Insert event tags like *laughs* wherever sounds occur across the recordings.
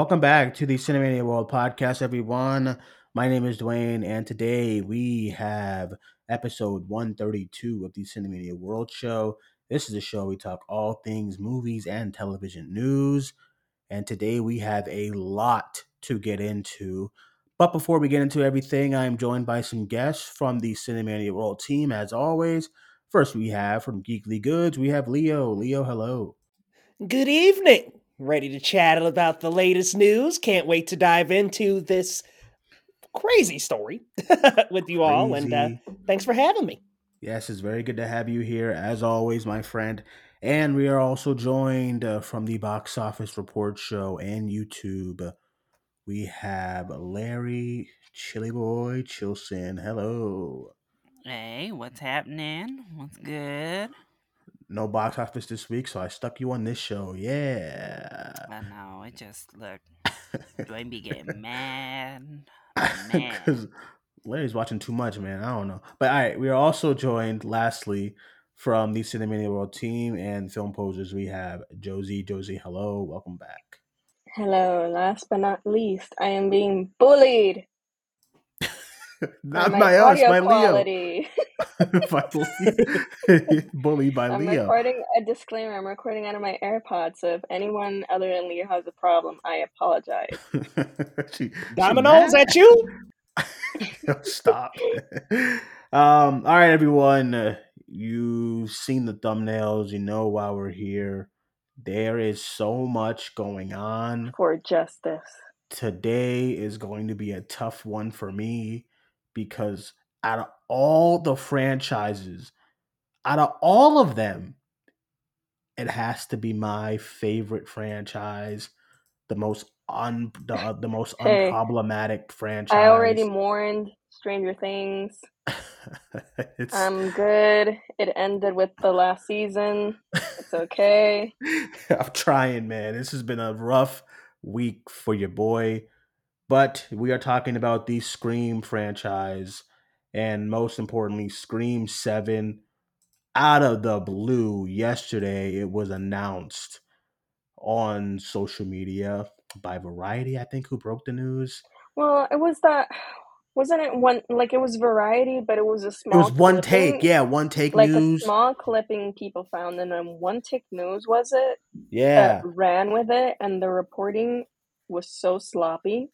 Welcome back to the Cinemania World podcast, everyone. My name is Duane, and today we have episode 132 of the Cinemania World Show. This is a show we talk all things movies and television news. And today we have a lot to get into. But before we get into everything, I am joined by some guests from the Cinemania World team, as always. First, we have from Geekly Goods, we have Leo. Leo, hello. Good evening. Ready to chat about the latest news? Can't wait to dive into this crazy story *laughs* with you all. And uh, thanks for having me. Yes, it's very good to have you here, as always, my friend. And we are also joined uh, from the Box Office Report Show and YouTube. We have Larry Chilly Boy Chilson. Hello. Hey, what's happening? What's good? No box office this week, so I stuck you on this show. Yeah. I know. It just look. *laughs* Duane be getting mad. *laughs* Man. Because Larry's watching too much, man. I don't know. But all right, we are also joined, lastly, from the Cinemania World team and film posers. We have Josie. Josie, hello. Welcome back. Hello. Last but not least, I am being bullied. Not by us, by quality. Leo. *laughs* by Leo. *laughs* *laughs* Bullied by I'm Leo. I'm recording a disclaimer. I'm recording out of my AirPods, so if anyone other than Leo has a problem, I apologize. she, Dominoes at you? Stop. um, all right, everyone. Uh, you've seen the thumbnails. You know why we're here. There is so much going on for justice. Today is going to be a tough one for me because out of all the franchises, out of all of them, it has to be my favorite franchise, the most un the, uh, the most hey, unproblematic franchise. I already mourned Stranger Things. *laughs* I'm good. It ended with the last season. It's okay. *laughs* I'm trying, man. This has been a rough week for your boy. But we are talking about the Scream franchise and most importantly, Scream 7 out of the blue yesterday it was announced on social media by Variety, I think, who broke the news. Well, it was that wasn't it one like it was Variety, but it was a small. It was one clipping, take, yeah, one take like news. a small clipping people found, and then one take news was it? Yeah, ran with it, and the reporting was so sloppy.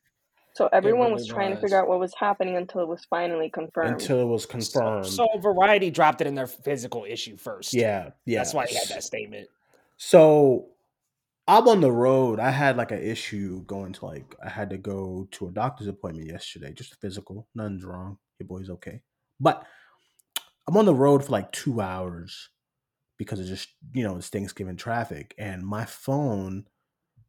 So everyone really was trying was. to figure out what was happening until it was finally confirmed. Until it was confirmed. So, so, Variety dropped it in their physical issue first. Yeah, yeah. That's why he had that statement. So I'm on the road. I had like an issue going to like I had to go to a doctor's appointment yesterday, just a physical. Nothing's wrong. Your boy's okay. But I'm on the road for like two hours because of just you know it's Thanksgiving traffic, and my phone,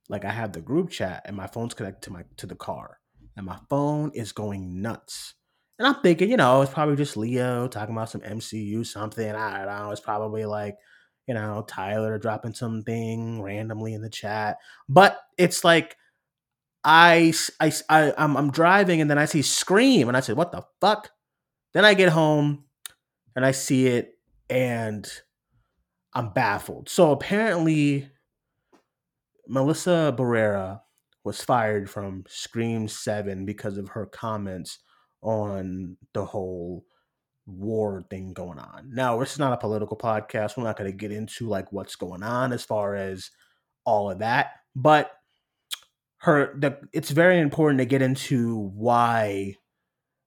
like I have the group chat, and my phone's connected to my to the car, and my phone is going nuts. And I'm thinking, you know, it's probably just Leo talking about some MCU something. I don't know. It's probably like you know, Tyler dropping something randomly in the chat. But it's like I I, I I'm, I'm driving and then I see Scream and I said, "What the fuck?" Then I get home and I see it and I'm baffled. So apparently Melissa Barrera was fired from Scream 7 because of her comments on the whole war thing going on. Now, this is not a political podcast. We're not going to get into like what's going on as far as all of that, but her the it's very important to get into why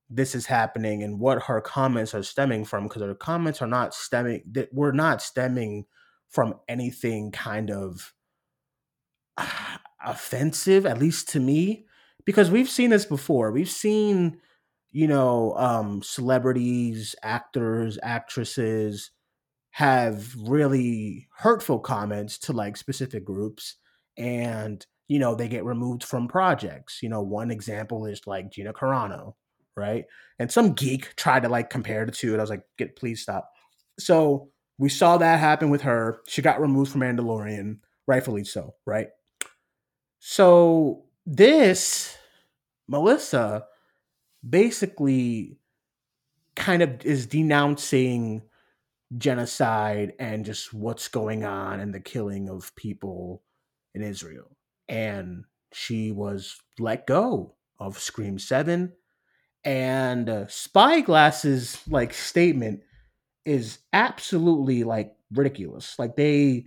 this is happening and what her comments are stemming from because her comments are not stemming that we're not stemming from anything kind of *sighs* offensive at least to me because we've seen this before. We've seen you know, um, celebrities, actors, actresses have really hurtful comments to like specific groups and you know they get removed from projects. You know one example is like gina carano right? And some geek tried to like compare the two and i was like get please stop. So we saw that happen with her. She got removed from mandalorian rightfully so right so this melissa basically kind of is denouncing genocide and just what's going on and the killing of people in Israel. And she was let go of Scream 7 and uh, Spyglass's like statement is absolutely like ridiculous. Like they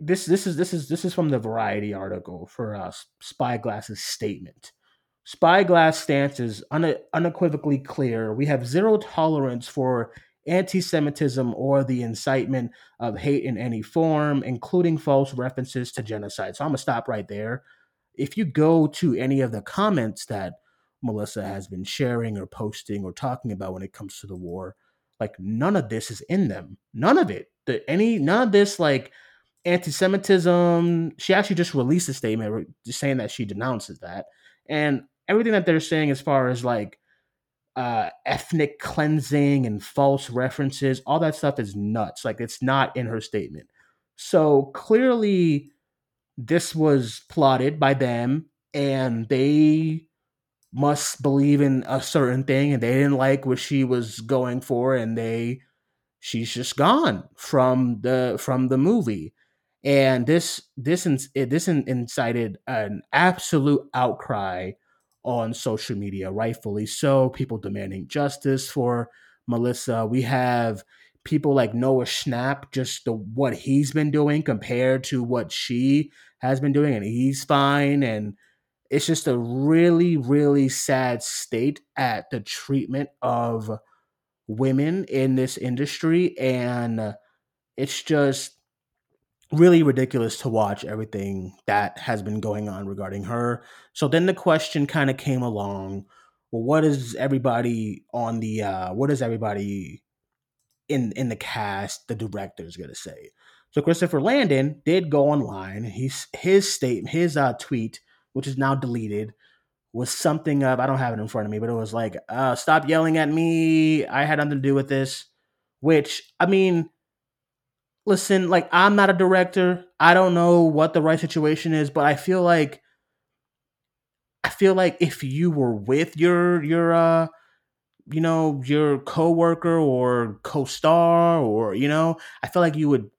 this this is this is this is from the Variety article for uh, Spyglass's statement. Spyglass stance is une- unequivocally clear. We have zero tolerance for anti Semitism or the incitement of hate in any form, including false references to genocide. So I'm to stop right there. If you go to any of the comments that Melissa has been sharing or posting or talking about when it comes to the war, like none of this is in them. None of it. The, any none of this like anti-Semitism. She actually just released a statement saying that she denounces that, and everything that they're saying as far as like uh, ethnic cleansing and false references, all that stuff is nuts. Like it's not in her statement. So clearly, this was plotted by them, and they must believe in a certain thing, and they didn't like what she was going for, and they she's just gone from the from the movie and this this eh, this incited an absolute outcry on social media, rightfully so. People demanding justice for Melissa. We have people like Noah Schnapp, just the what he's been doing compared to what she has been doing, and he's fine. And it's just a really, really sad state at the treatment of women in this industry, and it's just really ridiculous to watch everything that has been going on regarding her. So then the question kind of came along, well what is everybody on the uh what is everybody in in the cast, the directors going to say? So Christopher Landon did go online. He's his statement, his uh tweet, which is now deleted, was something of I don't have it in front of me, but it was like, uh, stop yelling at me. I had nothing to do with this. Which I mean, listen, like I'm not a director. I don't know what the right situation is, but I feel like I feel like if you were with your your uh you know, your coworker or co-star or you know, I feel like you would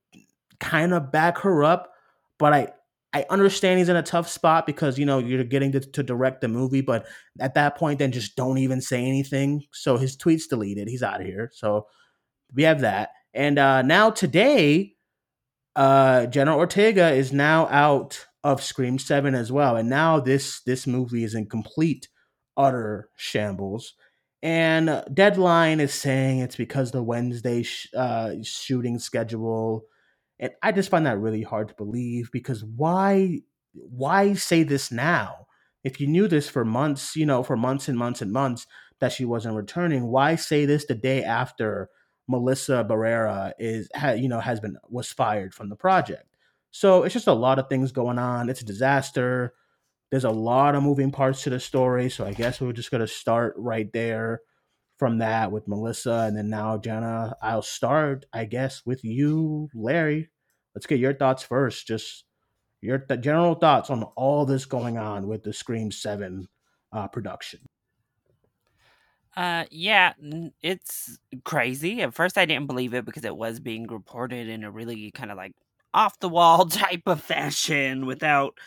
kind of back her up, but I I understand he's in a tough spot because you know you're getting to, to, direct the movie, but at that point, then just don't even say anything. So his tweets deleted. He's out of here. So we have that. And uh, now today, uh, Jenna Ortega is now out of Scream Seven as well, and now this this movie is in complete utter shambles. And Deadline is saying it's because the Wednesday sh- uh, shooting schedule, and I just find that really hard to believe because why why say this now? If you knew this for months, you know, for months and months and months that she wasn't returning, why say this the day after Melissa Barrera is you know has been was fired from the project. So it's just a lot of things going on. It's a disaster. There's a lot of moving parts to the story. So I guess we're just gonna start right there from that with Melissa, and then now Jenna. I'll start, I guess, with you, Larry. Let's get your thoughts first. Just your th- general thoughts on all this going on with the Scream Seven uh, production. Uh, yeah, it's crazy. At first, I didn't believe it because it was being reported in a really kind of like off the wall *laughs* type of fashion without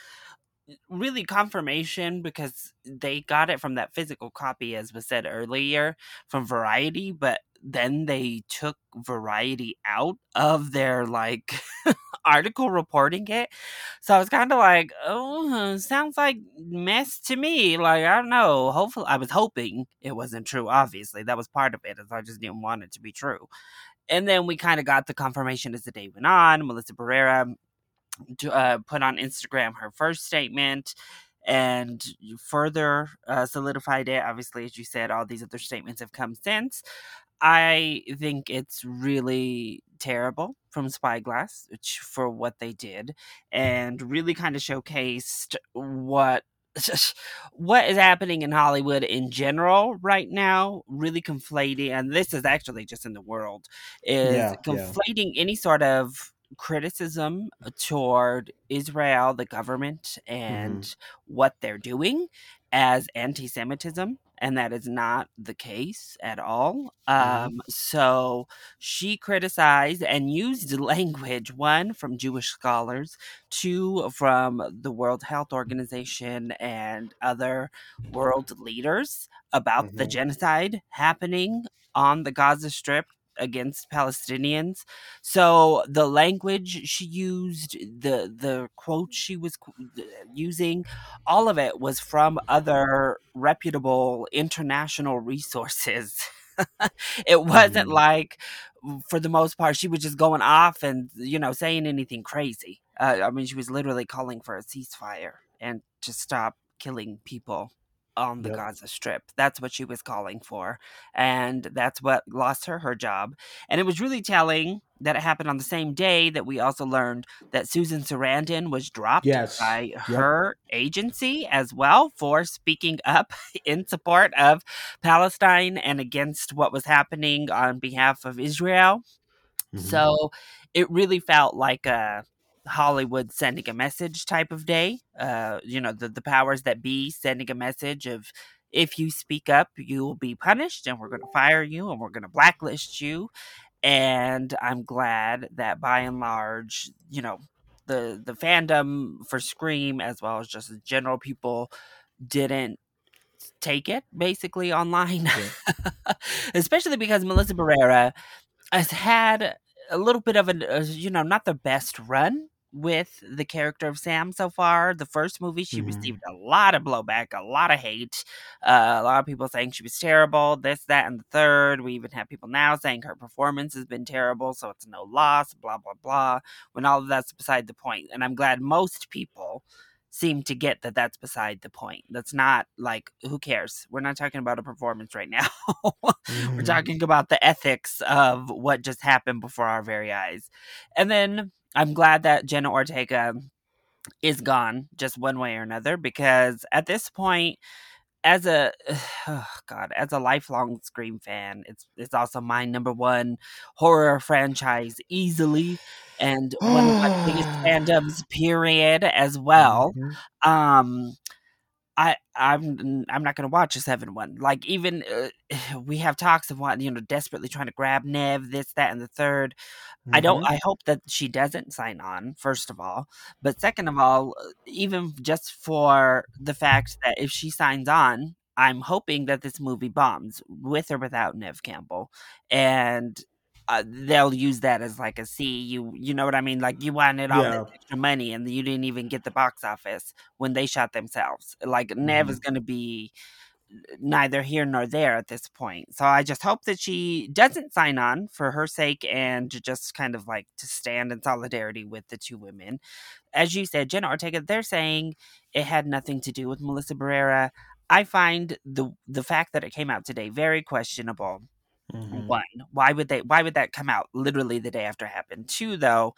really confirmation because they got it from that physical copy, as was said earlier, from Variety, but then they took Variety out of their like *laughs* article reporting it. So I was kind of like, oh, sounds like mess to me. Like, I don't know. Hopefully, I was hoping it wasn't true. Obviously, that was part of it, as I just didn't want it to be true. And then we kind of got the confirmation as the day went on. Melissa Barrera uh, put on Instagram her first statement and further uh, solidified it. Obviously, as you said, all these other statements have come since. I think it's really terrible from Spyglass for what they did and really kind of showcased what *laughs* what is happening in Hollywood in general right now, really conflating, and this is actually just in the world, is yeah, conflating yeah. any sort of criticism toward Israel, the government, and mm-hmm. what they're doing as anti Semitism and that is not the case at all. Mm-hmm. Um, so she criticized and used *laughs* language one from Jewish scholars, two from the World Health Organization and other world leaders about mm-hmm. the genocide happening on the Gaza Strip against Palestinians. So the language she used, the the quotes she was using, all of it was from other reputable international resources. *laughs* it wasn't mm. like for the most part she was just going off and you know saying anything crazy. Uh, I mean she was literally calling for a ceasefire and to stop killing people on the yep. Gaza Strip. That's what she was calling for. And that's what lost her her job. And it was really telling that it happened on the same day that we also learned that Susan Sarandon was dropped yes. by yep. her agency as well for speaking up *laughs* in support of Palestine and against what was happening on behalf of Israel. Mm-hmm. So it really felt like a Hollywood sending a message type of day. Uh, you know, the, the powers that be sending a message of if you speak up, you will be punished and we're going to fire you and we're going to blacklist you. And I'm glad that by and large, you know, the the fandom for Scream as well as just the general people didn't take it basically online. Yeah. *laughs* Especially because Melissa Barrera has had a little bit of a, uh, you know, not the best run with the character of Sam so far. The first movie, she mm-hmm. received a lot of blowback, a lot of hate. Uh, a lot of people saying she was terrible, this, that, and the third. We even have people now saying her performance has been terrible, so it's no loss, blah, blah, blah, when all of that's beside the point. And I'm glad most people seem to get that that's beside the point. That's not like, who cares? We're not talking about a performance right now. *laughs* mm-hmm. We're talking about the ethics of what just happened before our very eyes. And then I'm glad that Jenna Ortega is gone just one way or another because at this point as a *sighs* oh god as a lifelong scream fan it's it's also my number one horror franchise easily and one of my biggest *gasps* fandoms period as well mm-hmm. um I I'm I'm not gonna watch a seven one. Like even uh, *sighs* we have talks of what you know desperately trying to grab Nev, this, that, and the 3rd mm-hmm. I don't. Mm-hmm. I hope that she doesn't sign on. First of all, but second of all, even just for the fact that if she signs on, I'm hoping that this movie bombs with or without Nev Campbell, and uh, they'll use that as like a C. You you know what I mean? Like you wanted all yeah. extra money and you didn't even get the box office when they shot themselves. Like mm-hmm. Nev is going to be neither here nor there at this point. So I just hope that she doesn't sign on for her sake and to just kind of like to stand in solidarity with the two women. As you said, Jenna Ortega, they're saying it had nothing to do with Melissa Barrera. I find the the fact that it came out today very questionable Mm-hmm. One, why would they? Why would that come out literally the day after it happened? Two, though,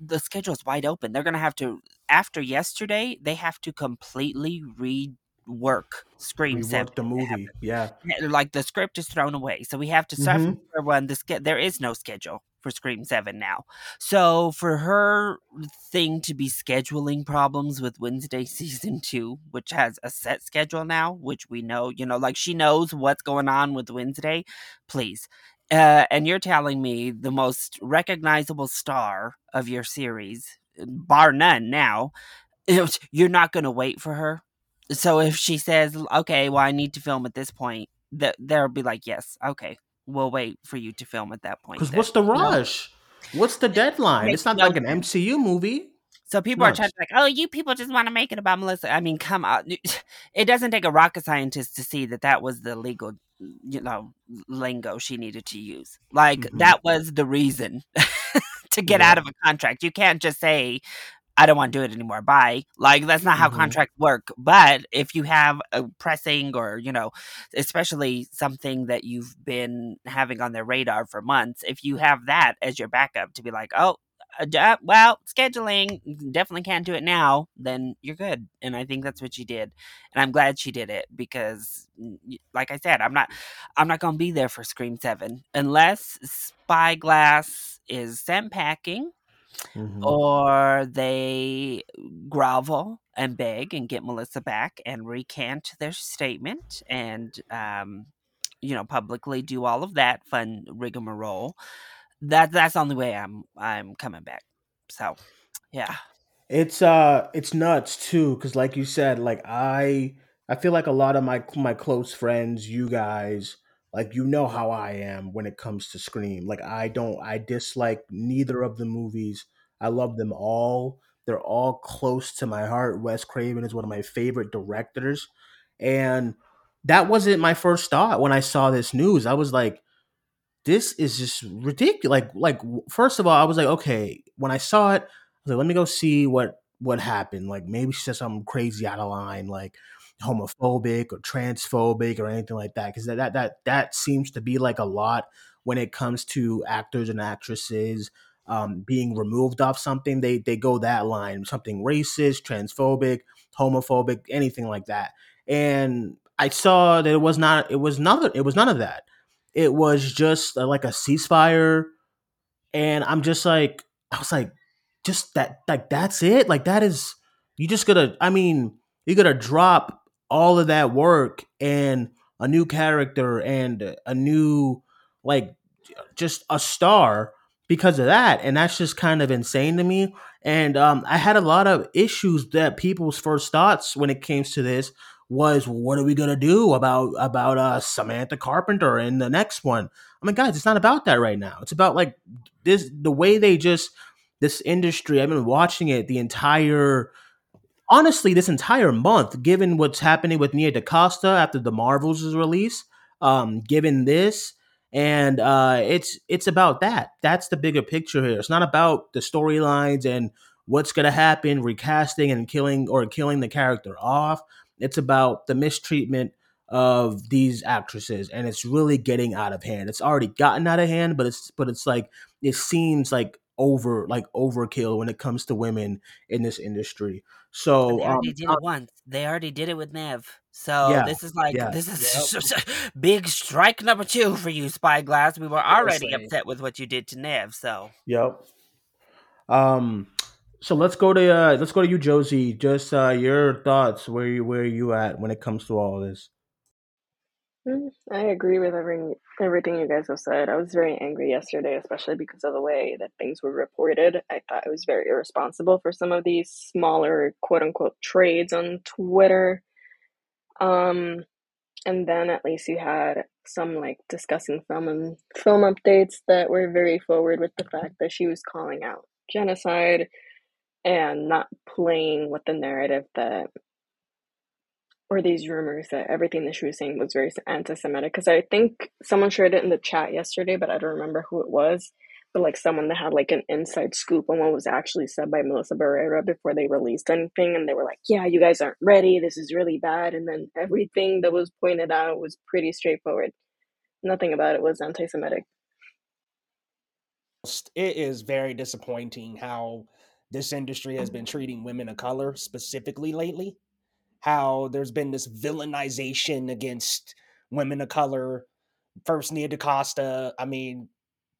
the schedule is wide open. They're going to have to after yesterday. They have to completely rework Scream Rework Seven. The movie, yeah, like the script is thrown away, so we have to start mm-hmm. from one. The there is no schedule for Scream 7 now. So for her thing to be scheduling problems with Wednesday *laughs* season 2, which has a set schedule now, which we know, you know, like she knows what's going on with Wednesday, please. Uh, and you're telling me the most recognizable star of your series, bar none now, *laughs* you're not going to wait for her. So if she says, okay, well, I need to film at this point, that they'll be like, yes, okay, we'll wait for you to film at that point. Because what's the rush? What's the deadline? It's not no like an MCU movie. So people are trying to like, oh, you people just want to make it about Melissa. I mean, come on. *laughs* It doesn't take a rocket scientist to see that that was the legal, you know, lingo she needed to use. Like mm-hmm. that was the reason *laughs* to get yeah. out of a contract. You can't just say, I don't want to do it anymore. Bye. Like that's not how mm-hmm. contracts work. But if you have a pressing or, you know, especially something that you've been having on their radar for months, if you have that as your backup to be like, oh, uh, well, scheduling definitely can't do it now, then you're good. And I think that's what she did. And I'm glad she did it because like I said, I'm not I'm not going to be there for Scream 7 unless Spyglass is sent packing mm-hmm. or they grovel and beg and get Melissa back and recant their statement and, um, you know, publicly do all of that fun rigmarole. That that's the only way I'm I'm coming back. So, yeah. It's uh it's nuts too cuz like you said like I I feel like a lot of my my close friends, you guys, like you know how I am when it comes to Scream. Like I don't I dislike neither of the movies. I love them all. They're all close to my heart. Wes Craven is one of my favorite directors. And that wasn't my first thought when I saw this news. I was like, this is just ridiculous. Like, like first of all, I was like, okay. When I saw it, I was like, let me go see what what happened. Like, maybe she said something crazy out of line, like homophobic or transphobic or anything like that. Because that that that that seems to be like a lot when it comes to actors and actresses um, being removed off something. They they go that line, something racist, transphobic, homophobic, anything like that. And I saw that it was not. It was none. It was none of that. It was just uh, like a ceasefire, and I'm just like, I was like, just that, like that's it. Like that is you just gotta. I mean, you gotta drop all of that work and a new character and a new like just a star because of that and that's just kind of insane to me and um, i had a lot of issues that people's first thoughts when it came to this was what are we gonna do about about uh, Samantha Carpenter in the next one? I mean, guys, it's not about that right now. It's about like this the way they just this industry. I've been watching it the entire honestly this entire month, given what's happening with Nia DaCosta after the Marvels is released, um, given this. And uh, it's it's about that. That's the bigger picture here. It's not about the storylines and what's gonna happen, recasting and killing or killing the character off. It's about the mistreatment of these actresses and it's really getting out of hand. It's already gotten out of hand, but it's but it's like it seems like over like overkill when it comes to women in this industry. So they already um, did it once. They already did it with Nev. So yeah, this is like yeah. this is yep. *laughs* big strike number two for you, Spyglass. We were already upset with what you did to Nev. So yep. Um, so let's go to uh, let's go to you, Josie. Just uh, your thoughts. Where you where are you at when it comes to all this? Mm, I agree with every, everything you guys have said. I was very angry yesterday, especially because of the way that things were reported. I thought it was very irresponsible for some of these smaller quote unquote trades on Twitter. Um, and then at least you had some like discussing film and film updates that were very forward with the fact that she was calling out genocide and not playing with the narrative that or these rumors that everything that she was saying was very anti-Semitic. Because I think someone shared it in the chat yesterday, but I don't remember who it was. But like someone that had like an inside scoop on what was actually said by Melissa Barrera before they released anything, and they were like, "Yeah, you guys aren't ready. This is really bad." And then everything that was pointed out was pretty straightforward. Nothing about it was anti-Semitic. It is very disappointing how this industry has been treating women of color specifically lately. How there's been this villainization against women of color. First, Nia DaCosta, I mean,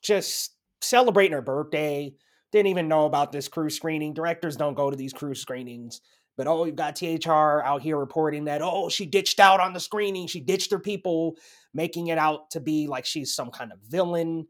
just celebrating her birthday. Didn't even know about this crew screening. Directors don't go to these crew screenings. But oh, you've got THR out here reporting that, oh, she ditched out on the screening. She ditched her people, making it out to be like she's some kind of villain.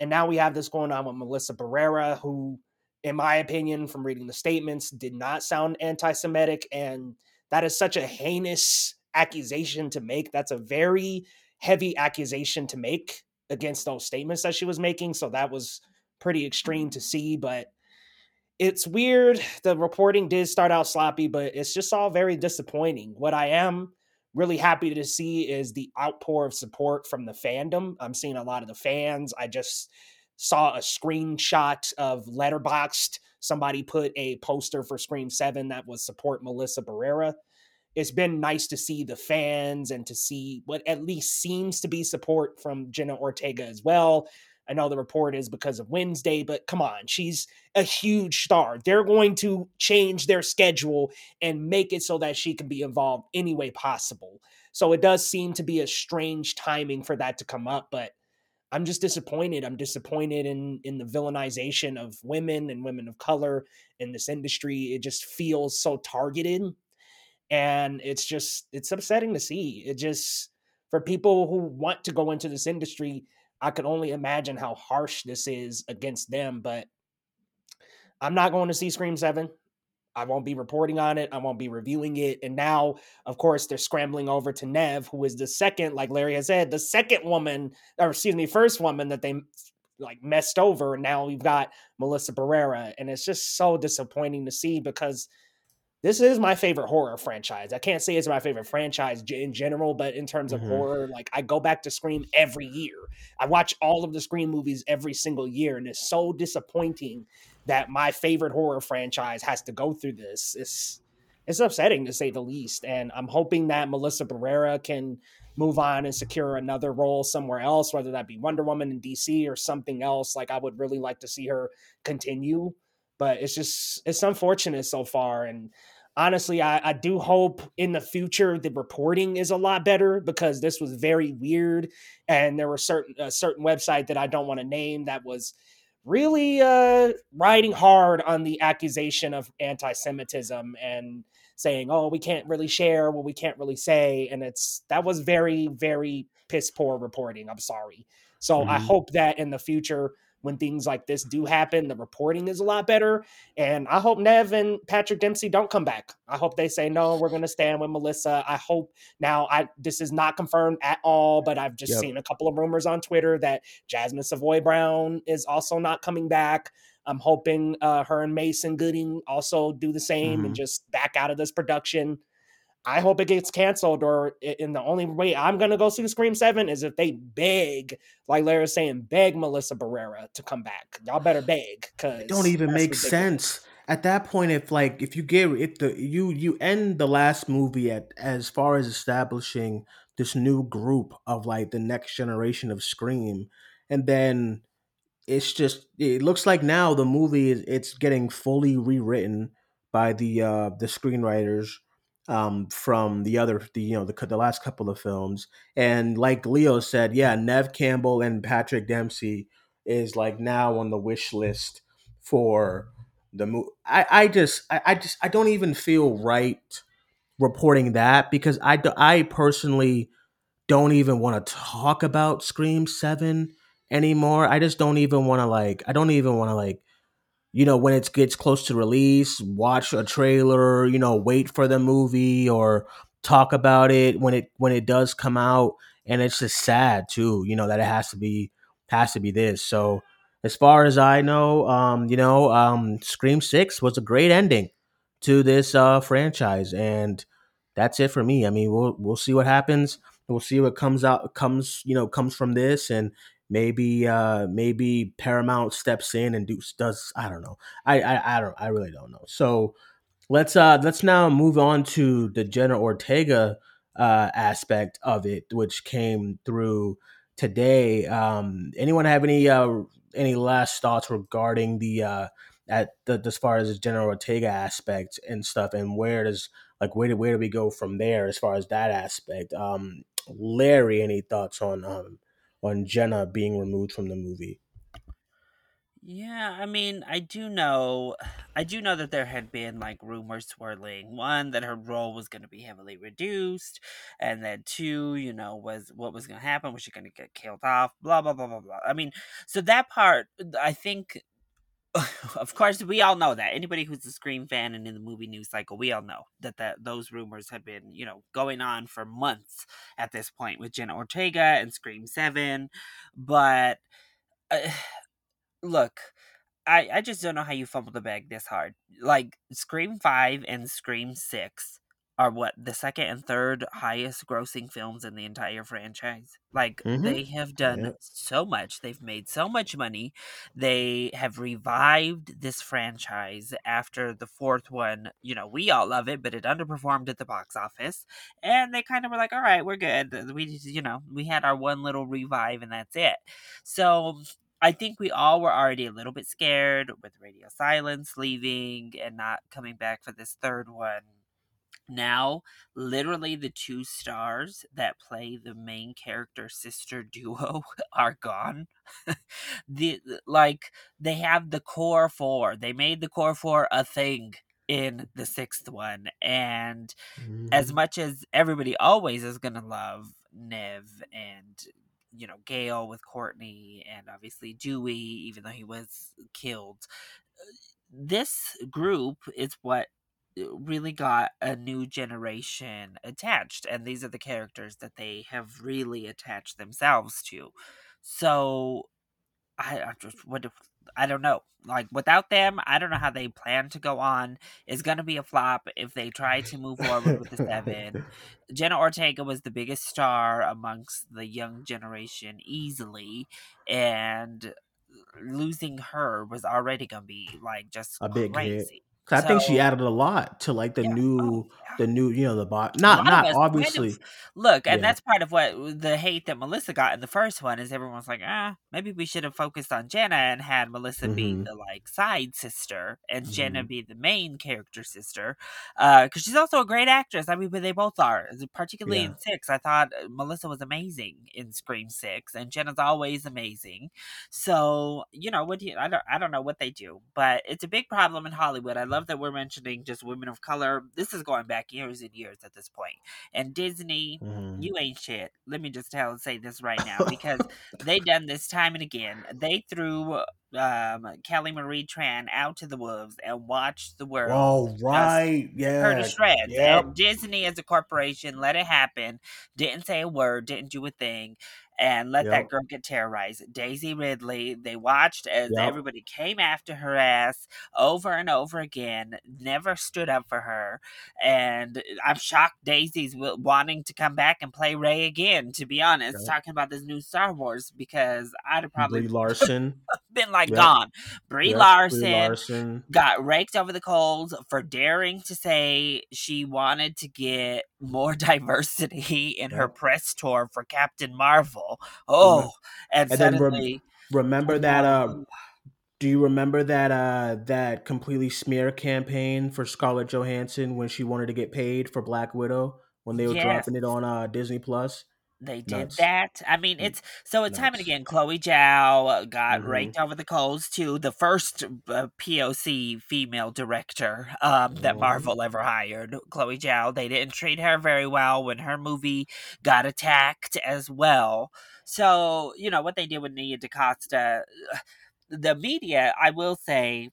And now we have this going on with Melissa Barrera, who in my opinion, from reading the statements, did not sound anti Semitic. And that is such a heinous accusation to make. That's a very heavy accusation to make against those statements that she was making. So that was pretty extreme to see. But it's weird. The reporting did start out sloppy, but it's just all very disappointing. What I am really happy to see is the outpour of support from the fandom. I'm seeing a lot of the fans. I just saw a screenshot of Letterboxd. Somebody put a poster for Scream 7 that was support Melissa Barrera. It's been nice to see the fans and to see what at least seems to be support from Jenna Ortega as well. I know the report is because of Wednesday, but come on, she's a huge star. They're going to change their schedule and make it so that she can be involved any way possible. So it does seem to be a strange timing for that to come up, but I'm just disappointed. I'm disappointed in in the villainization of women and women of color in this industry. It just feels so targeted and it's just it's upsetting to see. It just for people who want to go into this industry, I could only imagine how harsh this is against them, but I'm not going to see Scream 7. I won't be reporting on it. I won't be reviewing it. And now, of course, they're scrambling over to Nev, who is the second, like Larry has said, the second woman, or excuse me, first woman that they like messed over. And now we've got Melissa Barrera. And it's just so disappointing to see because this is my favorite horror franchise. I can't say it's my favorite franchise in general, but in terms of mm-hmm. horror, like I go back to Scream every year. I watch all of the Scream movies every single year, and it's so disappointing that my favorite horror franchise has to go through this. It's it's upsetting to say the least. And I'm hoping that Melissa Barrera can move on and secure another role somewhere else, whether that be Wonder Woman in DC or something else. Like I would really like to see her continue but it's just it's unfortunate so far and honestly I, I do hope in the future the reporting is a lot better because this was very weird and there were certain a certain website that i don't want to name that was really uh riding hard on the accusation of anti-semitism and saying oh we can't really share what we can't really say and it's that was very very piss poor reporting i'm sorry so mm-hmm. i hope that in the future when things like this do happen, the reporting is a lot better. And I hope Nev and Patrick Dempsey don't come back. I hope they say no, we're going to stand with Melissa. I hope now I this is not confirmed at all, but I've just yep. seen a couple of rumors on Twitter that Jasmine Savoy Brown is also not coming back. I'm hoping uh, her and Mason Gooding also do the same mm-hmm. and just back out of this production. I hope it gets canceled, or in the only way I'm gonna go see Scream Seven is if they beg, like Larry's saying, beg Melissa Barrera to come back. Y'all better beg, cause it don't even make ridiculous. sense at that point. If like if you give if the you you end the last movie at as far as establishing this new group of like the next generation of Scream, and then it's just it looks like now the movie is it's getting fully rewritten by the uh the screenwriters um, from the other, the you know, the the last couple of films. And like Leo said, yeah, Nev Campbell and Patrick Dempsey is like now on the wish list for the movie. I I just I, I just I don't even feel right reporting that because I I personally don't even want to talk about Scream Seven anymore. I just don't even want to like I don't even want to like you know, when it gets close to release, watch a trailer, you know, wait for the movie or talk about it when it when it does come out. And it's just sad too, you know, that it has to be has to be this. So as far as I know, um, you know, um, Scream Six was a great ending to this uh, franchise, and that's it for me. I mean, we'll we'll see what happens. We'll see what comes out comes you know comes from this, and maybe uh maybe paramount steps in and do, does i don't know. I, I i don't i really don't know. So let's uh let's now move on to the jenna ortega uh aspect of it which came through today. Um anyone have any uh any last thoughts regarding the uh at the as far as the jenna ortega aspect and stuff and where does like where do where do we go from there as far as that aspect? Um larry any thoughts on um on Jenna being removed from the movie. Yeah, I mean, I do know, I do know that there had been like rumors swirling. One, that her role was going to be heavily reduced, and then two, you know, was what was going to happen? Was she going to get killed off? Blah blah blah blah blah. I mean, so that part, I think *laughs* of course, we all know that. Anybody who's a Scream fan and in the movie news cycle, we all know that, that those rumors have been, you know, going on for months at this point with Jenna Ortega and Scream 7. But uh, *sighs* look, I, I just don't know how you fumbled the bag this hard. Like, Scream 5 and Scream 6 are what the second and third highest grossing films in the entire franchise. Like mm-hmm. they have done yep. so much. They've made so much money. They have revived this franchise after the fourth one. You know, we all love it, but it underperformed at the box office. And they kind of were like, "All right, we're good. We just, you know, we had our one little revive and that's it." So, I think we all were already a little bit scared with Radio Silence leaving and not coming back for this third one now literally the two stars that play the main character sister duo *laughs* are gone *laughs* the like they have the core four they made the core four a thing in the sixth one and mm-hmm. as much as everybody always is gonna love nev and you know gale with courtney and obviously dewey even though he was killed uh, this group is what really got a new generation attached and these are the characters that they have really attached themselves to. So i, I just what i don't know. Like without them i don't know how they plan to go on. It's going to be a flop if they try to move forward with the seven. *laughs* Jenna ortega was the biggest star amongst the young generation easily and uh, losing her was already going to be like just a big crazy. hit I so, think she added a lot to like the yeah, new, oh, yeah. the new, you know, the bot. Not, not obviously. Kind of, look, and yeah. that's part of what the hate that Melissa got in the first one is everyone's like, ah, maybe we should have focused on Jenna and had Melissa mm-hmm. be the like side sister and mm-hmm. Jenna be the main character sister, because uh, she's also a great actress. I mean, but they both are. Particularly in Six, I thought uh, Melissa was amazing in Scream Six, and Jenna's always amazing. So you know, what do you? I don't, I don't know what they do, but it's a big problem in Hollywood. I love love that we're mentioning just women of color. This is going back years and years at this point. And Disney, mm-hmm. you ain't shit. Let me just tell and say this right now *laughs* because they done this time and again. They threw um, Kelly Marie Tran out to the wolves and watched the world. Oh right, yeah, her to shreds. Yep. And Disney as a corporation let it happen. Didn't say a word. Didn't do a thing and let yep. that girl get terrorized. Daisy Ridley, they watched as yep. everybody came after her ass over and over again, never stood up for her. And uh, I'm shocked Daisy's wanting to come back and play Rey again, to be honest, yep. talking about this new Star Wars because I'd have probably Brie *laughs* Larson been like gone. Brie Larson, Brie, Larson got raked over the coals for daring to say she wanted to get more *laughs* diversity in her press tour for Captain Marvel. Oh, and, and suddenly, re- remember that? Uh, do you remember that? Uh, that completely smear campaign for Scarlett Johansson when she wanted to get paid for Black Widow when they were yes. dropping it on uh, Disney Plus. They did Nuts. that. I mean, it's so it's time and again. Chloe Zhao got mm-hmm. raked over the coals too. The first uh, POC female director um, that mm-hmm. Marvel ever hired, Chloe Zhao. They didn't treat her very well when her movie got attacked as well. So you know what they did with Nia DaCosta. The media, I will say,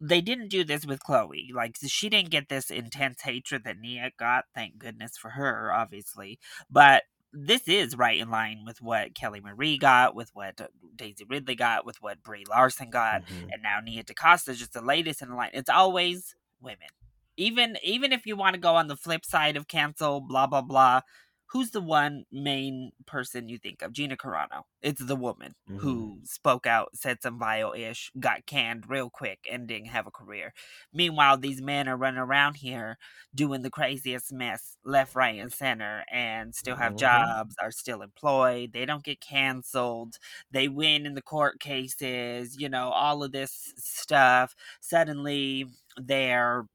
they didn't do this with Chloe. Like she didn't get this intense hatred that Nia got. Thank goodness for her, obviously. But this is right in line with what Kelly Marie got, with what uh, Daisy Ridley got, with what Brie Larson got, mm-hmm. and now Nia DaCosta is just the latest in the line. It's always women. Even even if you want to go on the flip side of cancel, blah blah blah, who's the one main person you think of? Gina Carano. It's the woman mm-hmm. who spoke out, said some vile ish, got canned real quick, and didn't have a career. Meanwhile, these men are running around here doing the craziest mess left, right, and center, and still have mm-hmm. jobs, are still employed. They don't get canceled. They win in the court cases, you know, all of this stuff. Suddenly, they're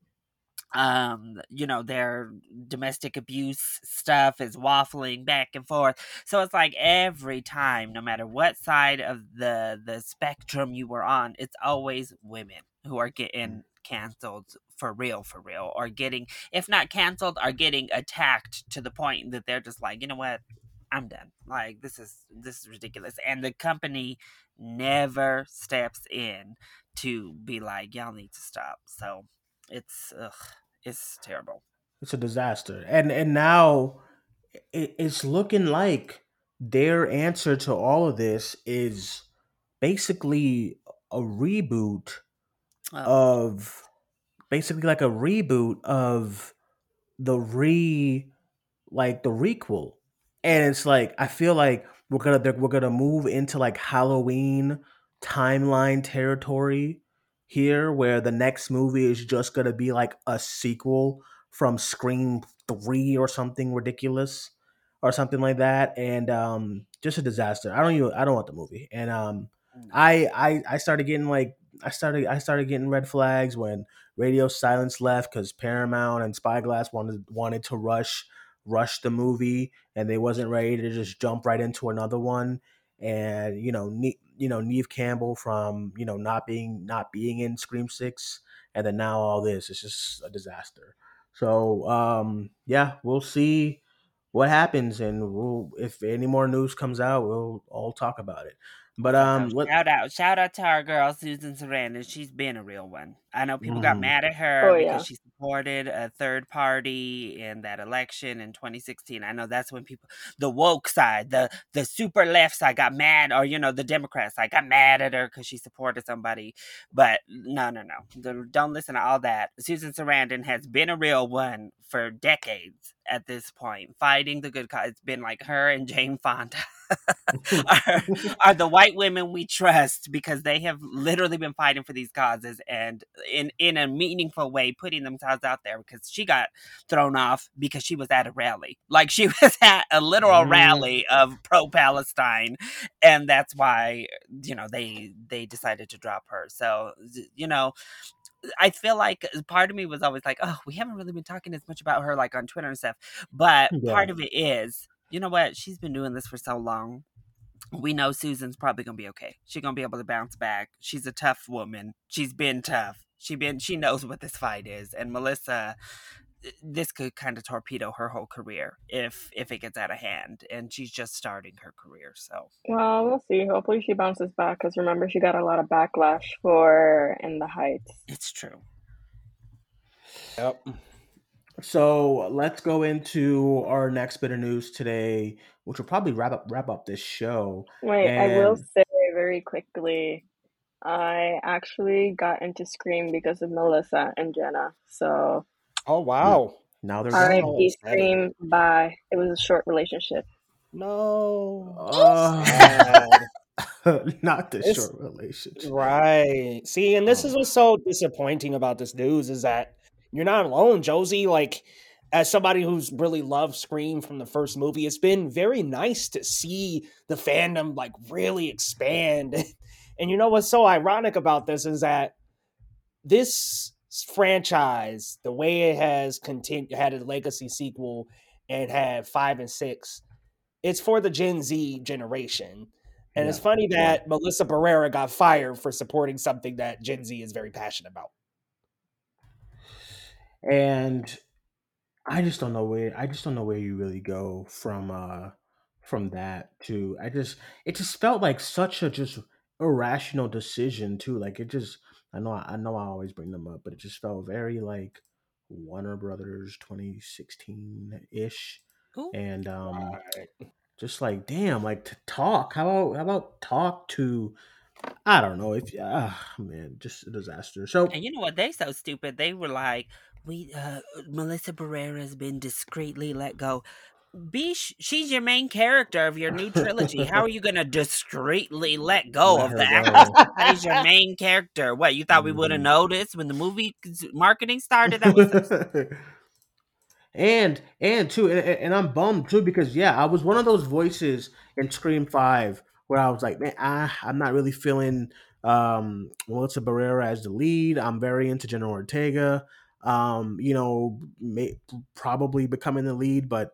um you know their domestic abuse stuff is waffling back and forth. So it's like every time no matter what side of the the spectrum you were on it's always women who are getting mm. canceled for real for real or getting if not canceled are getting attacked to the point that they're just like you know what? I'm done. Like this is this is ridiculous. And the company never steps in to be like y'all need to stop. So it's ugh it's terrible. It's a disaster, and and now it, it's looking like their answer to all of this is basically a reboot oh. of basically like a reboot of the re like the requel and it's like i feel like we're gonna we're gonna move into like halloween timeline territory here where the next movie is just going to be like a sequel from Scream 3 or something ridiculous or something like that and um just a disaster. I don't even I don't want the movie. And um I I I started getting like I started I started getting red flags when Radio Silence left because Paramount and Spyglass wanted wanted to rush rush the movie and they wasn't ready to just jump right into another one. And you know, ne- you know, Neve Campbell from you know not being not being in Scream Six, and then now all this. It's just a disaster. So um, yeah, we'll see what happens, and we'll if any more news comes out, we'll all talk about it. But um, So let, shout out, shout out to our girl Susan Sarandon. She's been a real one. I know people got Mhm. mad at her Oh, because yeah. she supported a third party in that election in 2016. I know that's when people, the woke side, the the super left side, got mad, or you know, the Democrats side got mad at her because she supported somebody. But no, no, no, The- don't listen to all that. Susan Sarandon has been a real one for decades at this point, fighting the good cause. It's been like her and Jane Fonda. *laughs* are, *laughs* are the white women we trust because they have literally been fighting for these causes and in in a meaningful way putting themselves out there because she got thrown off because she was at a rally like she *laughs* was at a literal Mhm. rally of pro palestine and that's why you know they they decided to drop her so you know I feel like part of me was always like, oh, we haven't really been talking as much about her like on Twitter and stuff. But Yeah. part of it is, you know what? She's been doing this for so long. We know Susan's probably gonna be okay. She's gonna be able to bounce back. She's a tough woman. She's been tough. She been she knows what this fight is. And Melissa, this could kind of torpedo her whole career if if it gets out of hand. And she's just starting her career. So Well, we'll see. Hopefully she bounces back because remember she got a lot of backlash for In the Heights. it's true. Yep. So let's go into our next bit of news today, which will probably wrap up wrap up this show. Wait, I will say very quickly, I actually got into Scream because of Melissa and Jenna. So Oh wow. Now they're Alright. gone. R.I.P. upsetting. Scream. Bye. It was a short relationship. No. Oh. *laughs* Not this It's- short relationship. Right. See, and this is oh. what's so disappointing about this news is that you're not alone, Josie. Like, as somebody who's really loved Scream from the first movie, it's been very nice to see the fandom like really expand. *laughs* And you know what's so ironic about this is that this franchise, the way it has continued, had a legacy sequel and had five and six, it's for the Gen Z generation. And it's funny that Melissa Barrera got fired for supporting something that Gen Z is very passionate about. and I just don't know where I just don't know where you really go from uh from that to I just it just felt like such a just irrational decision too. Like it just I know I know I always bring them up, but it just felt very like Warner Brothers 2016 ish, and um Right. just like damn like to talk how about how about talk to I don't know if ah man just a disaster. So And you know what? They so stupid. They were like, "We, uh, Melissa Barrera has been discreetly let go." Be sh- she's your main character of your new trilogy. How are *laughs* you gonna discreetly let go Let of the actress that plays your *laughs* main character? What you thought we would have Mhm. noticed when the movie marketing started? That was *laughs* and and too and, and i'm bummed too because yeah i was one of those voices in scream 5 where i was like man I, i'm not really feeling um melissa barrera as the lead i'm very into jenna ortega um you know may, probably becoming the lead but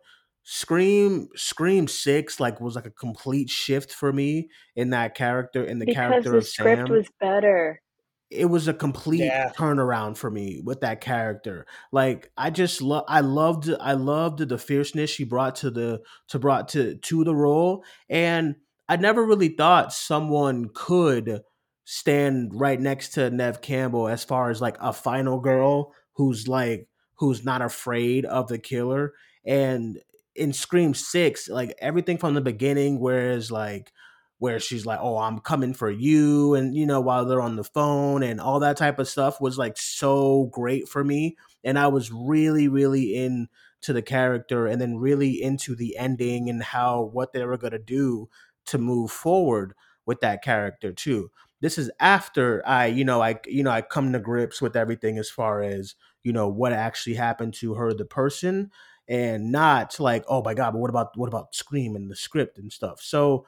scream scream 6 like was like a complete shift for me in that character in the because character the of script sam was better. it was a complete Yeah. turnaround for me with that character. Like I just love I loved I loved the fierceness she brought to the to brought to to the role and I never really thought someone could stand right next to Neve Campbell as far as like a final girl who's like who's not afraid of the killer and in Scream 6 like everything from the beginning whereas like where she's like, "Oh, I'm coming for you," and you know, while they're on the phone and all that type of stuff was like so great for me, and I was really, really into the character, and then really into the ending and how what they were gonna do to move forward with that character too. This is after I, you know, I, you know, I come to grips with everything as far as you know what actually happened to her, the person, and not like, oh my god, but what about what about Scream and the script and stuff. So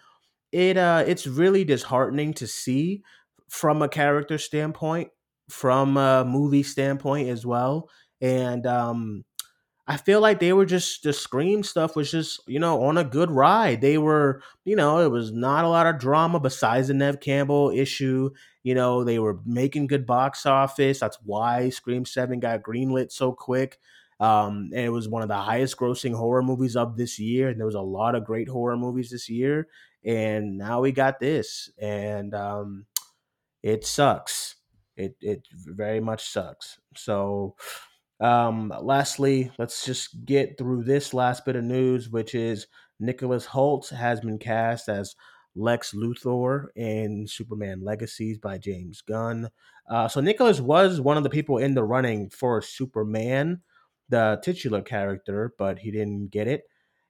it uh it's really disheartening to see from a character standpoint, from a movie standpoint as well. And um, I feel like they were just the Scream stuff was just you know on a good ride. They were you know it was not a lot of drama besides the Neve Campbell issue. You know they were making good box office. That's why Scream Seven got greenlit so quick. Um, and it was one of the highest grossing horror movies of this year. And there was a lot of great horror movies this year. And now we got this, and um, it sucks. It it very much sucks. So um, lastly, let's just get through this last bit of news, which is Nicholas Hoult has been cast as Lex Luthor in Superman Legacies by James Gunn. Uh, so Nicholas was one of the people in the running for Superman, the titular character, but he didn't get it.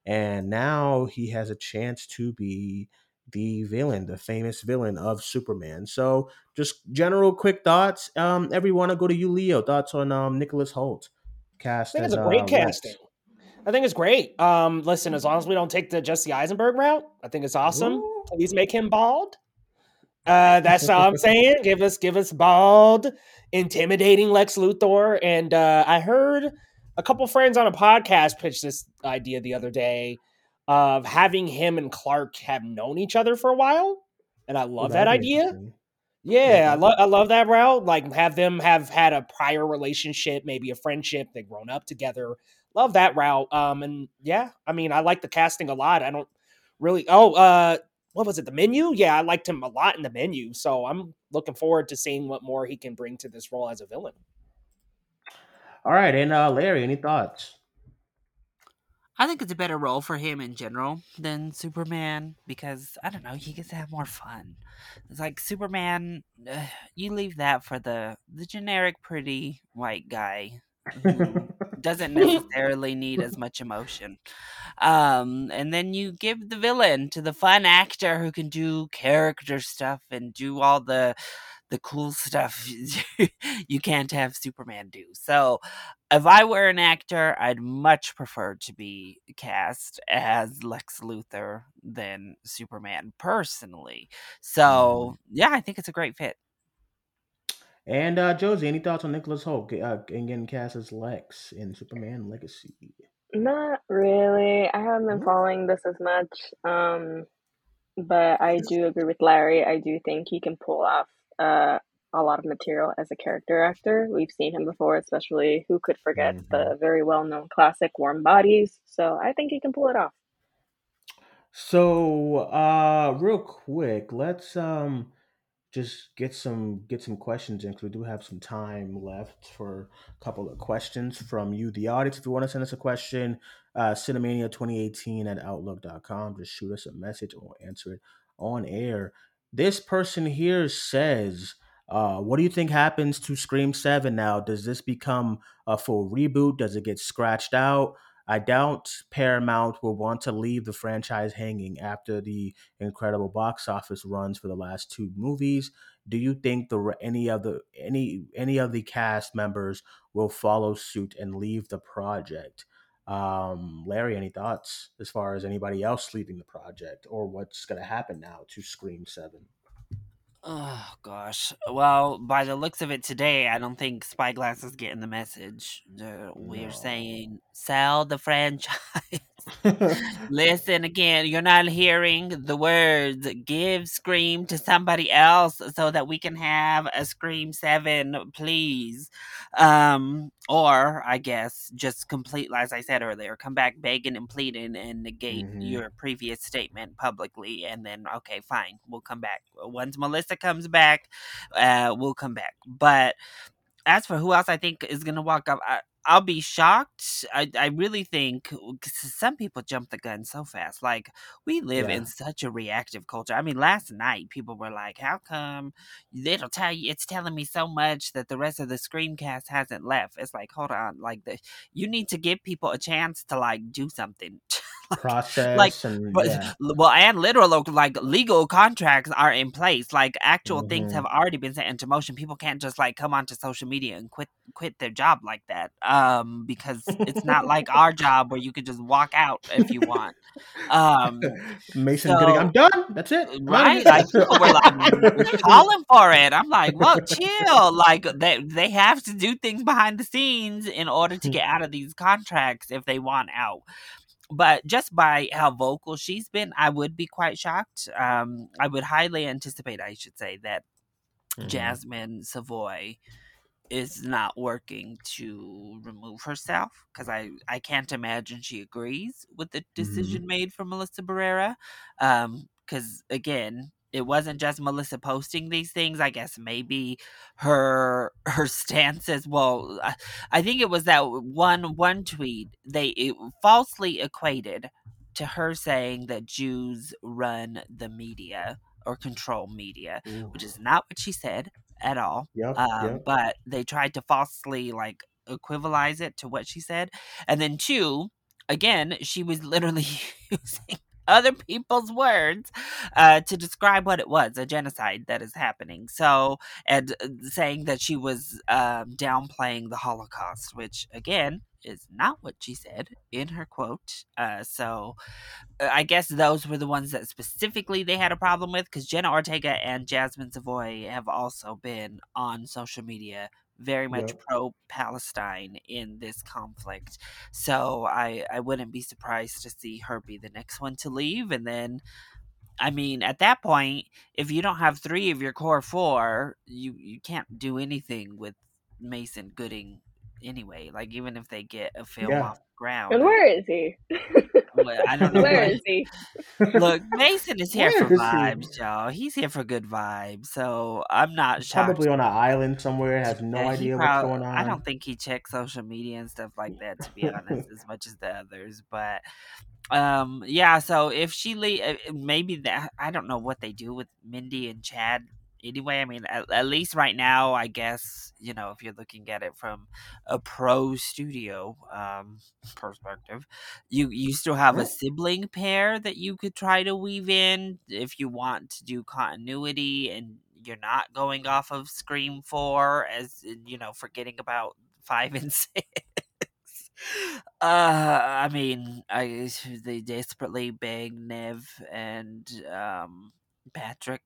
And now he has a chance to be the villain, the famous villain of Superman. So, just general quick thoughts. Um, everyone, to go to you, Leo. Thoughts on um Nicholas Hoult cast? I think as, it's a great uh, casting. I think it's great. Um, listen, as long as we don't take the Jesse Eisenberg route, I think it's awesome. Ooh. Please make him bald. Uh, that's all I'm saying. Give us, give us bald, intimidating Lex Luthor. And uh, I heard a couple friends on a podcast pitched this idea the other day of having him and Clark have known each other for a while, and I love Ooh, that idea. interesting. Yeah, I love I love that route. Like have them have had a prior relationship, maybe a friendship, they've grown up together. Love that route. Um and yeah, I mean I like the casting a lot. I don't really oh uh what was it, the menu? Yeah, I liked him a lot in the menu. So I'm looking forward to seeing what more he can bring to this role as a villain. All right, and uh, Larry, any thoughts? I think it's a better role for him in general than Superman because I don't know, he gets to have more fun. It's like Superman, uh, you leave that for the the generic pretty white guy who *laughs* doesn't necessarily need as much emotion. Um, and then you give the villain to the fun actor who can do character stuff and do all the the cool stuff *laughs* you can't have Superman do. So, if I were an actor, I'd much prefer to be cast as Lex Luthor than Superman personally. So, yeah, I think it's a great fit. And uh, Josie, any thoughts on Nicholas Hoult uh, and getting cast as Lex in Superman Legacy? Not really. I haven't been following this as much. Um, but I do agree with Larry. I do think he can pull off uh, a lot of material as a character actor. We've seen him before, especially who could forget the very well known classic Warm Bodies. So I think he can pull it off. So, uh, real quick, let's um just get some get some questions in because we do have some time left for a couple of questions from you, the audience. If you want to send us a question, uh, Cinemania2018 at outlook.com. Just shoot us a message or answer it on air. This person here says, uh, what do you think happens to Scream 7 now? Does this become a full reboot? Does it get scratched out? I doubt Paramount will want to leave the franchise hanging after the incredible box office runs for the last two movies. Do you think the any of the any any of the cast members will follow suit and leave the project? Um, Larry, any thoughts as far as anybody else leaving the project or what's going to happen now to Scream Seven? Oh gosh. Well, by the looks of it today, I don't think Spyglass is getting the message. We're No. saying sell the franchise. Listen again, you're not hearing the words. Give Scream to somebody else so that we can have a Scream 7, please. Um, or I guess just complete as I said earlier, come back begging and pleading and negate Mhm. your previous statement publicly and then okay, fine, we'll come back. Once Melissa comes back, uh, we'll come back. But as for who else I think is gonna walk up, I, I'll be shocked. I, I really think 'cause some people jump the gun so fast. Like we live Yeah. in such a reactive culture. I mean, last night people were like, "How come it'll tell you? It's telling me so much that the rest of the screencast hasn't left." It's like, hold on, like the you need to give people a chance to like do something. *laughs* process like, and yeah. well, and literal like legal contracts are in place. Like actual things Mhm. have already been set into motion. People can't just like come onto social media and quit quit their job like that. Um, because it's not like *laughs* our job where you could just walk out if you want. Um, Mason Gooding, so- I'm done. That's it. I'm right? Like people were like *laughs* calling for it. I'm like, well, chill. Like they they have to do things behind the scenes in order to get out of these contracts if they want out. But just by how vocal she's been, I would be quite shocked. Um, I would highly anticipate, I should say, that Mhm. Jasmin Savoy is not working to remove herself because I, I can't imagine she agrees with the decision made for Melissa Barrera. Because again, it wasn't just Melissa posting these things. I guess maybe her *laughs* her stance as well. I, I think it was that one one tweet they it falsely equated to her saying that Jews run the media or control media Ooh. which is not what she said at all. Yep, Um, yep. But they tried to falsely like equivalize it to what she said. And then two, again, she was literally *laughs* using other people's words uh, to describe what it was a genocide that is happening. So, and uh, saying that she was um, downplaying the Holocaust, which again is not what she said in her quote. Uh, so, uh, I guess those were the ones that specifically they had a problem with because Jenna Ortega and Jasmin Savoy have also been on social media very much Yep. pro Palestine in this conflict. So I I wouldn't be surprised to see her be the next one to leave and then I mean, at that point, if you don't have three of your core four, you you can't do anything with Mason Gooding anyway. Like even if they get a film Yeah. off the ground, And where is he? well, I don't *laughs* know Where where is he? Look, Mason is *laughs* here Where for is he? vibes, y'all. He's here for good vibes. So I'm not shocked. Probably on an island somewhere, has *laughs* no that he idea prob- what's going on. I don't think he checks social media and stuff like that, to be honest, as much as the others. But um, yeah. So if she le- uh, maybe that I don't know what they do with Mindy and Chad. Anyway, I mean, at, at least right now, I guess you know if you're looking at it from a pro studio um, *laughs* perspective, you you still have a sibling pair that you could try to weave in if you want to do continuity and you're not going off of Scream 4 as you know forgetting about 5 *laughs* and 6 uh I mean I they desperately beg Neve and um Patrick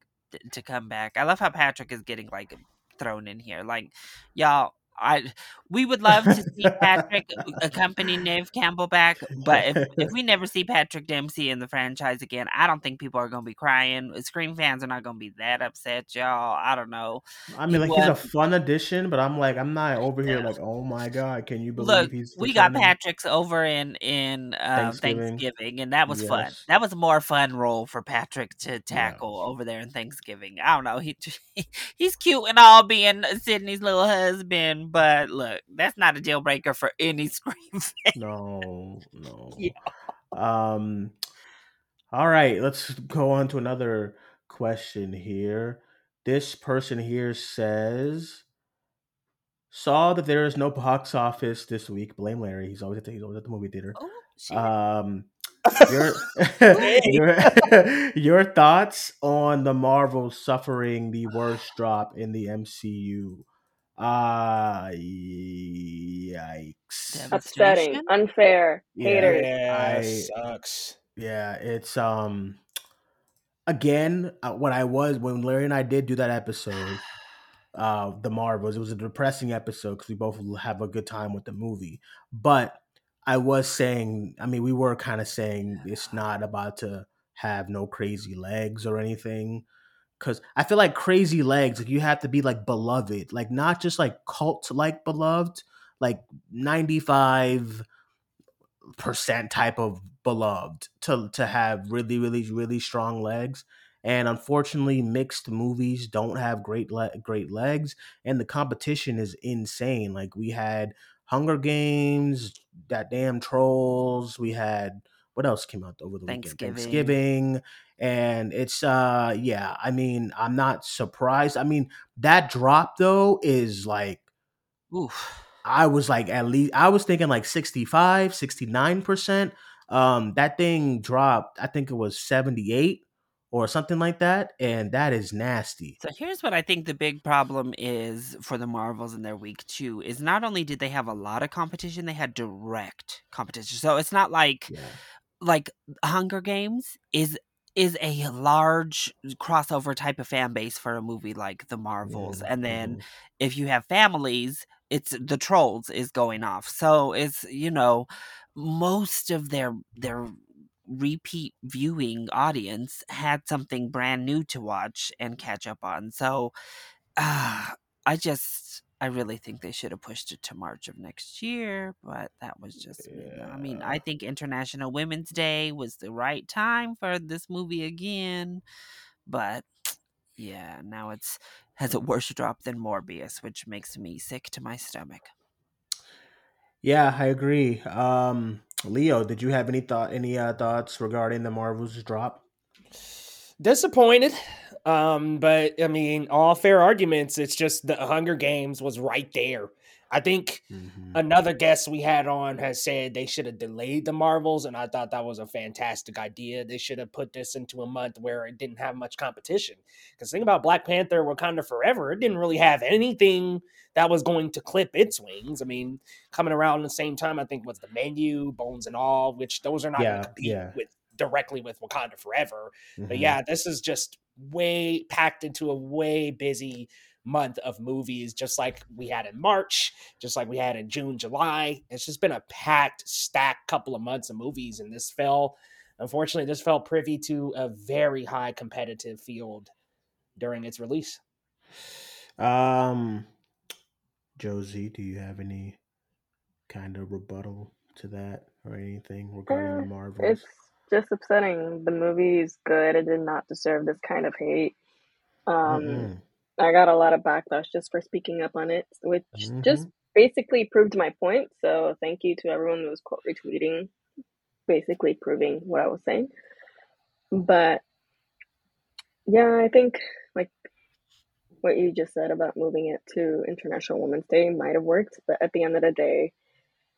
to come back. I love how Patrick is getting like thrown in here like y'all I we would love to see *laughs* Patrick accompany Neve Campbell back, but if, if we never see Patrick Dempsey in the franchise again, I don't think people are gonna be crying. Scream fans are not gonna be that upset, y'all. I don't know. I mean, He like he's a fun addition, but I'm like, I'm not over here like, oh my god, can you believe Look, he's? we got? Patrick's over in in uh, Thanksgiving. Thanksgiving. and that was fun. That was a more fun role for Patrick to tackle over there in Thanksgiving. I don't know. He *laughs* he's cute and all, being Sydney's little husband, but look, that's not a deal breaker for any *laughs* Scream fan. No, *laughs* no. Yeah. Um. All right, let's go on to another question here. This person here says, "Saw that there is no box office this week. Blame Larry. He's always at the, he's always at the movie theater. Oh, shit. Um, your *laughs* your your thoughts on the Marvel suffering the worst drop in the MCU? Uh yikes. Upsetting, unfair, haters. Yeah, I- sucks. Yeah, it's um again uh, when I was when Larry and I did do that episode uh the Marvels, it was a depressing episode because we both have a good time with the movie. But I was saying, I mean, we were kind of saying it's not about to have no crazy legs or anything. Cause I feel like crazy legs, like you have to be like beloved, like not just like cult like beloved, like 95 percent type of beloved to to have really really really strong legs. And unfortunately mixed movies don't have great le- great legs and the competition is insane. Like we had hunger games that damn trolls we had what else came out over the weekend Thanksgiving. thanksgiving and it's uh yeah i mean i'm not surprised i mean that drop though is like Oof. I was like at least I was thinking like 65, 69% Um, that thing dropped. I think it was seventy eight or something like that, and that is nasty. So here's what I think the big problem is for the Marvels in their week two is not only did they have a lot of competition, they had direct competition. So it's not like Yeah. Like Hunger Games is is a large crossover type of fan base for a movie like the Marvels. Yeah, And then mhm. if you have families, it's the trolls is going off. So it's, you know, most of their their repeat viewing audience had something brand new to watch and catch up on. So uh, I just I really think they should have pushed it to March of next year, but that was just me. though. I mean, I think International Women's Day was the right time for this movie again, but yeah, now it's has a worse drop than Morbius, which makes me sick to my stomach. Yeah, I agree. Um, Leo, did you have any thought, any uh, thoughts regarding the Marvels drop? disappointed um but i mean all fair arguments it's just the hunger games was right there i think Mhm. another guest we had on has said they should have delayed the marvels and i thought that was a fantastic idea they should have put this into a month where it didn't have much competition because think about black panther wakanda forever it didn't really have anything that was going to clip its wings i mean coming around the same time i think was the menu bones and all which those are not going to compete yeah. with directly with wakanda forever but Mhm. yeah, this is just way packed into a way busy month of movies, just like we had in March, just like we had in June, July. It's just been a packed, stacked couple of months of movies, and this fell, unfortunately, this fell privy to a very high competitive field during its release. Um, Josie, do you have any kind of rebuttal to that or anything regarding Eh, the Marvels? It's just upsetting. The movie is good. It did not deserve this kind of hate. Um, Mm-mm. I got a lot of backlash just for speaking up on it, which Mm-hmm. just basically proved my point. So thank you to everyone who was quote retweeting, basically proving what I was saying. But yeah, I think like what you just said about moving it to International Women's Day might have worked, but at the end of the day,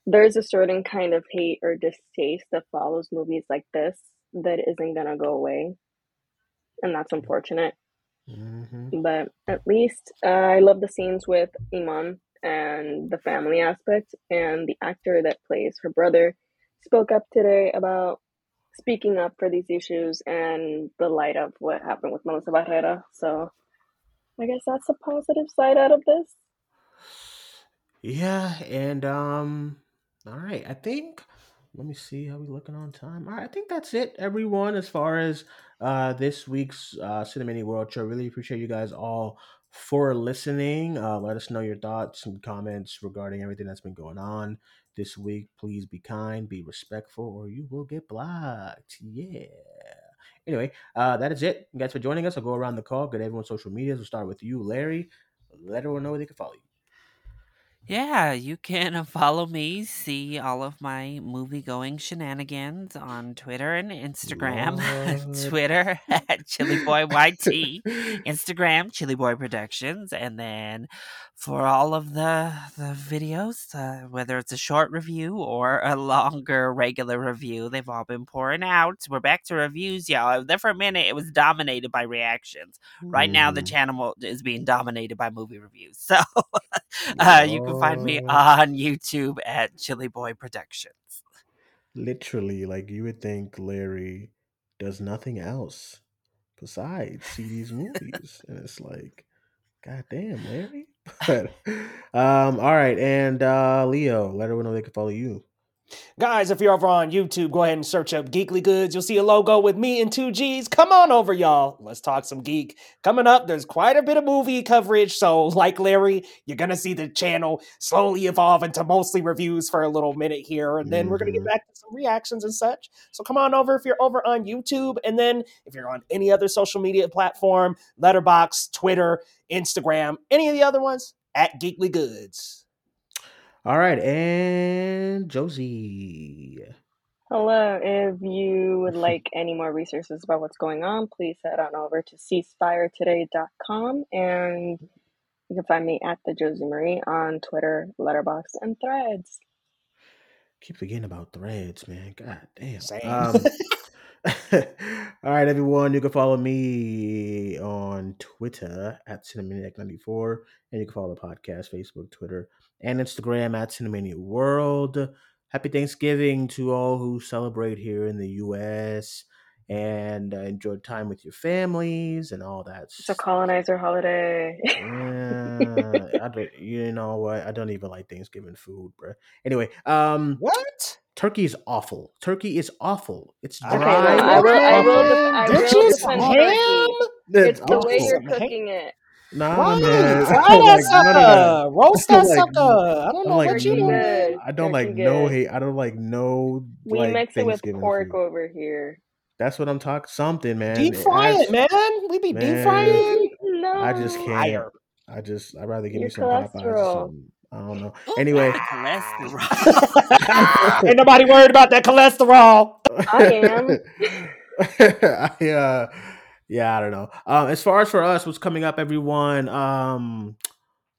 there's a certain kind of hate or distaste that follows movies like this that isn't gonna go away, and that's unfortunate. Mm-hmm. But at least uh, I love the scenes with Iman and the family aspect, and the actor that plays her brother spoke up today about speaking up for these issues and the light of what happened with Melissa Barrera. So I guess that's a positive side out of this. Yeah, and um, all right. I think let me see how we looking on time. All right, I think that's it, everyone. As far as uh this week's uh Cinemania World Show, really appreciate you guys all for listening. Uh, let us know your thoughts and comments regarding everything that's been going on this week. Please be kind, be respectful, or you will get blocked. Yeah. Anyway, uh, that is it. Guys for joining us. I'll go around the call. Good everyone's social medias. We'll start with you, Larry. Let everyone know where they can follow you. Yeah, you can follow me, see all of my movie going shenanigans on Twitter and Instagram. *laughs* Lord. Twitter at ChillyBoyYT, *laughs* Instagram Chilly Boy Productions, and then for all of the the videos, uh, whether it's a short review or a longer regular review, they've all been pouring out. We're back to reviews, y'all. There for a minute, it was dominated by reactions. Right now, the Mhm. channel is being dominated by movie reviews. *laughs* So uh, you can find me on YouTube at Chilly Boy Productions. Literally, like you would think Larry does nothing else besides see these movies, and it's like, God damn, Larry. *laughs* But um, all right, and uh, Leo, let everyone know they can follow you. Guys, if you're over on YouTube, go ahead and search up Geekly Goods. You'll see a logo with me and two G's. Come on over, y'all. Let's talk some geek. Coming up, there's quite a bit of movie coverage. So, like Larry, you're going to see the channel slowly evolve into mostly reviews for a little minute here. And then we're going to get mm-hmm. back to some reactions and such. So, come on over if you're over on YouTube. And then if you're on any other social media platform, Letterboxd, Twitter, Instagram, any of the other ones, at Geekly Goods. All right, and Josie. Hello, if you would like any more resources about what's going on, please head on over to ceasefiretoday.com and you can find me at the Josie Marie on Twitter, Letterboxd, and Threads. keep forgetting about threads, man. God damn. Same. Um, *laughs* all right, everyone. You can follow me on Twitter at Cinemaniac94, and you can follow the podcast, Facebook, Twitter, and Instagram at Cinemania World. Happy Thanksgiving to all who celebrate here in the U.S. and uh, enjoy time with your families and all that. It's a colonizer holiday. Yeah, I don't, you know what? I don't even like Thanksgiving food, bro. Anyway, um, what? turkey is awful. Turkey is awful. It's Okay, dry. I will- I will awful. def- I Get will you defend some turkey. ham. It's It's the way you're cooking it. Nah, Right, man. I fry don't that like none of that. sucker. Roast I that don't like- sucker. I don't know like what you Turkey no- doing. good. I don't like no good. hate. I don't like no We like mix it with pork food. over here. That's what I'm talking. Something, man. Deep fry it, man. We be deep frying. No. I just can't. Fire. I just I'd rather give Your me some Popeyes or something. I don't know. Anyway. the cholesterol. *laughs* *laughs* Ain't nobody worried about that cholesterol. I am. *laughs* I, uh, yeah, I don't know. Um, as far as for us, what's coming up, everyone? Um,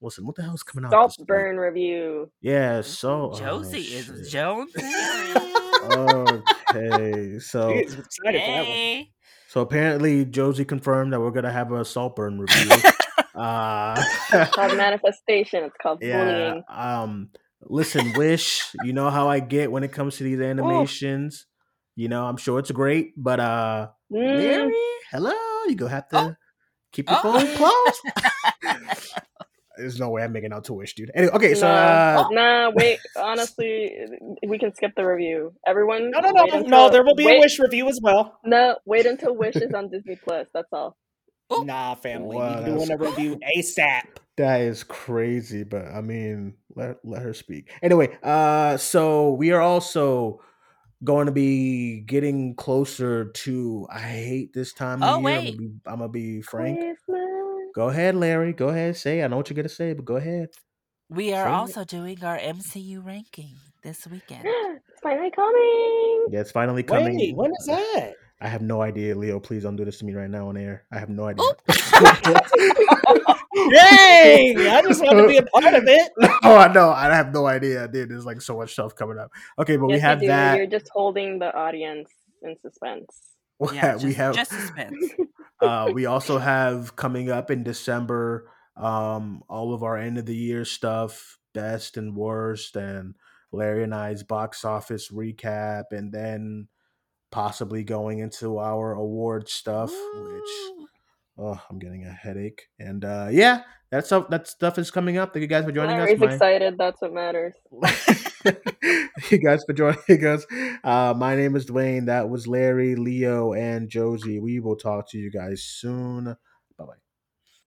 listen, what the hell's coming out? this week? Saltburn review. Yeah, so oh, Josie shit. is Jones. okay, *laughs* so Dude, I'm excited for that one. Hey. so apparently Josie confirmed that we're gonna have a Saltburn review. *laughs* uh, It's called *laughs* manifestation. It's called yeah. bullying. Um, listen, Wish, you know how I get when it comes to these animations. You know, I'm sure it's great, but uh, Mm, Larry, hello, you gonna have to Oh. keep your Oh. phone close. *laughs* There's no way I'm making out to Wish, dude. Anyway, okay, so nah, uh, nah, wait. Honestly, we can skip the review. Everyone, No, no, no, wait no. There will be wait, a wish review as well. No, wait until Wish is on Disney Plus. That's all. Ooh. Nah, family. Wow, we doing a review ASAP. That is crazy, but I mean, let let her speak. Anyway, uh so we are also going to be getting closer to I hate this time of Oh, year. I'm wait. gonna be I'm gonna be frank. Christmas. Go ahead, Larry. Go ahead, say. I know what you're gonna say, but go ahead. We are Say it. also doing our MCU ranking this weekend. *gasps* it's finally coming. Yeah, it's finally coming. Wait, when is that? I have no idea, Leo. Please don't do this to me right now on air. I have no idea. Dang! *laughs* I just want to be a part of it. *laughs* oh, I know. I have no idea, dude. There's like so much stuff coming up. Okay, but we have you that. You're just holding the audience in suspense. *laughs* Yeah, we have just suspense. uh, we also have coming up in December um, all of our end of the year stuff, best and worst, and Larry and I's box office recap, and then possibly going into our award stuff, which oh, I'm getting a headache. And uh, yeah, that stuff that stuff is coming up. Thank you guys for joining Larry's us. My- excited. That's what matters. *laughs* you guys for joining us. Uh, my name is Duane. That was Larry, Leo, and Josie. We will talk to you guys soon.